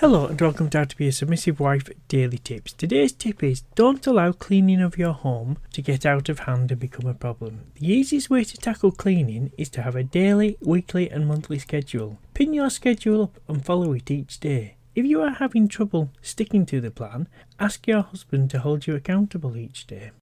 Hello and welcome to How to Be a Submissive Wife Daily Tips. Today's tip is don't allow cleaning of your home to get out of hand and become a problem. The easiest way to tackle cleaning is to have a daily, weekly, and monthly schedule. Pin your schedule up and follow it each day. If you are having trouble sticking to the plan, ask your husband to hold you accountable each day.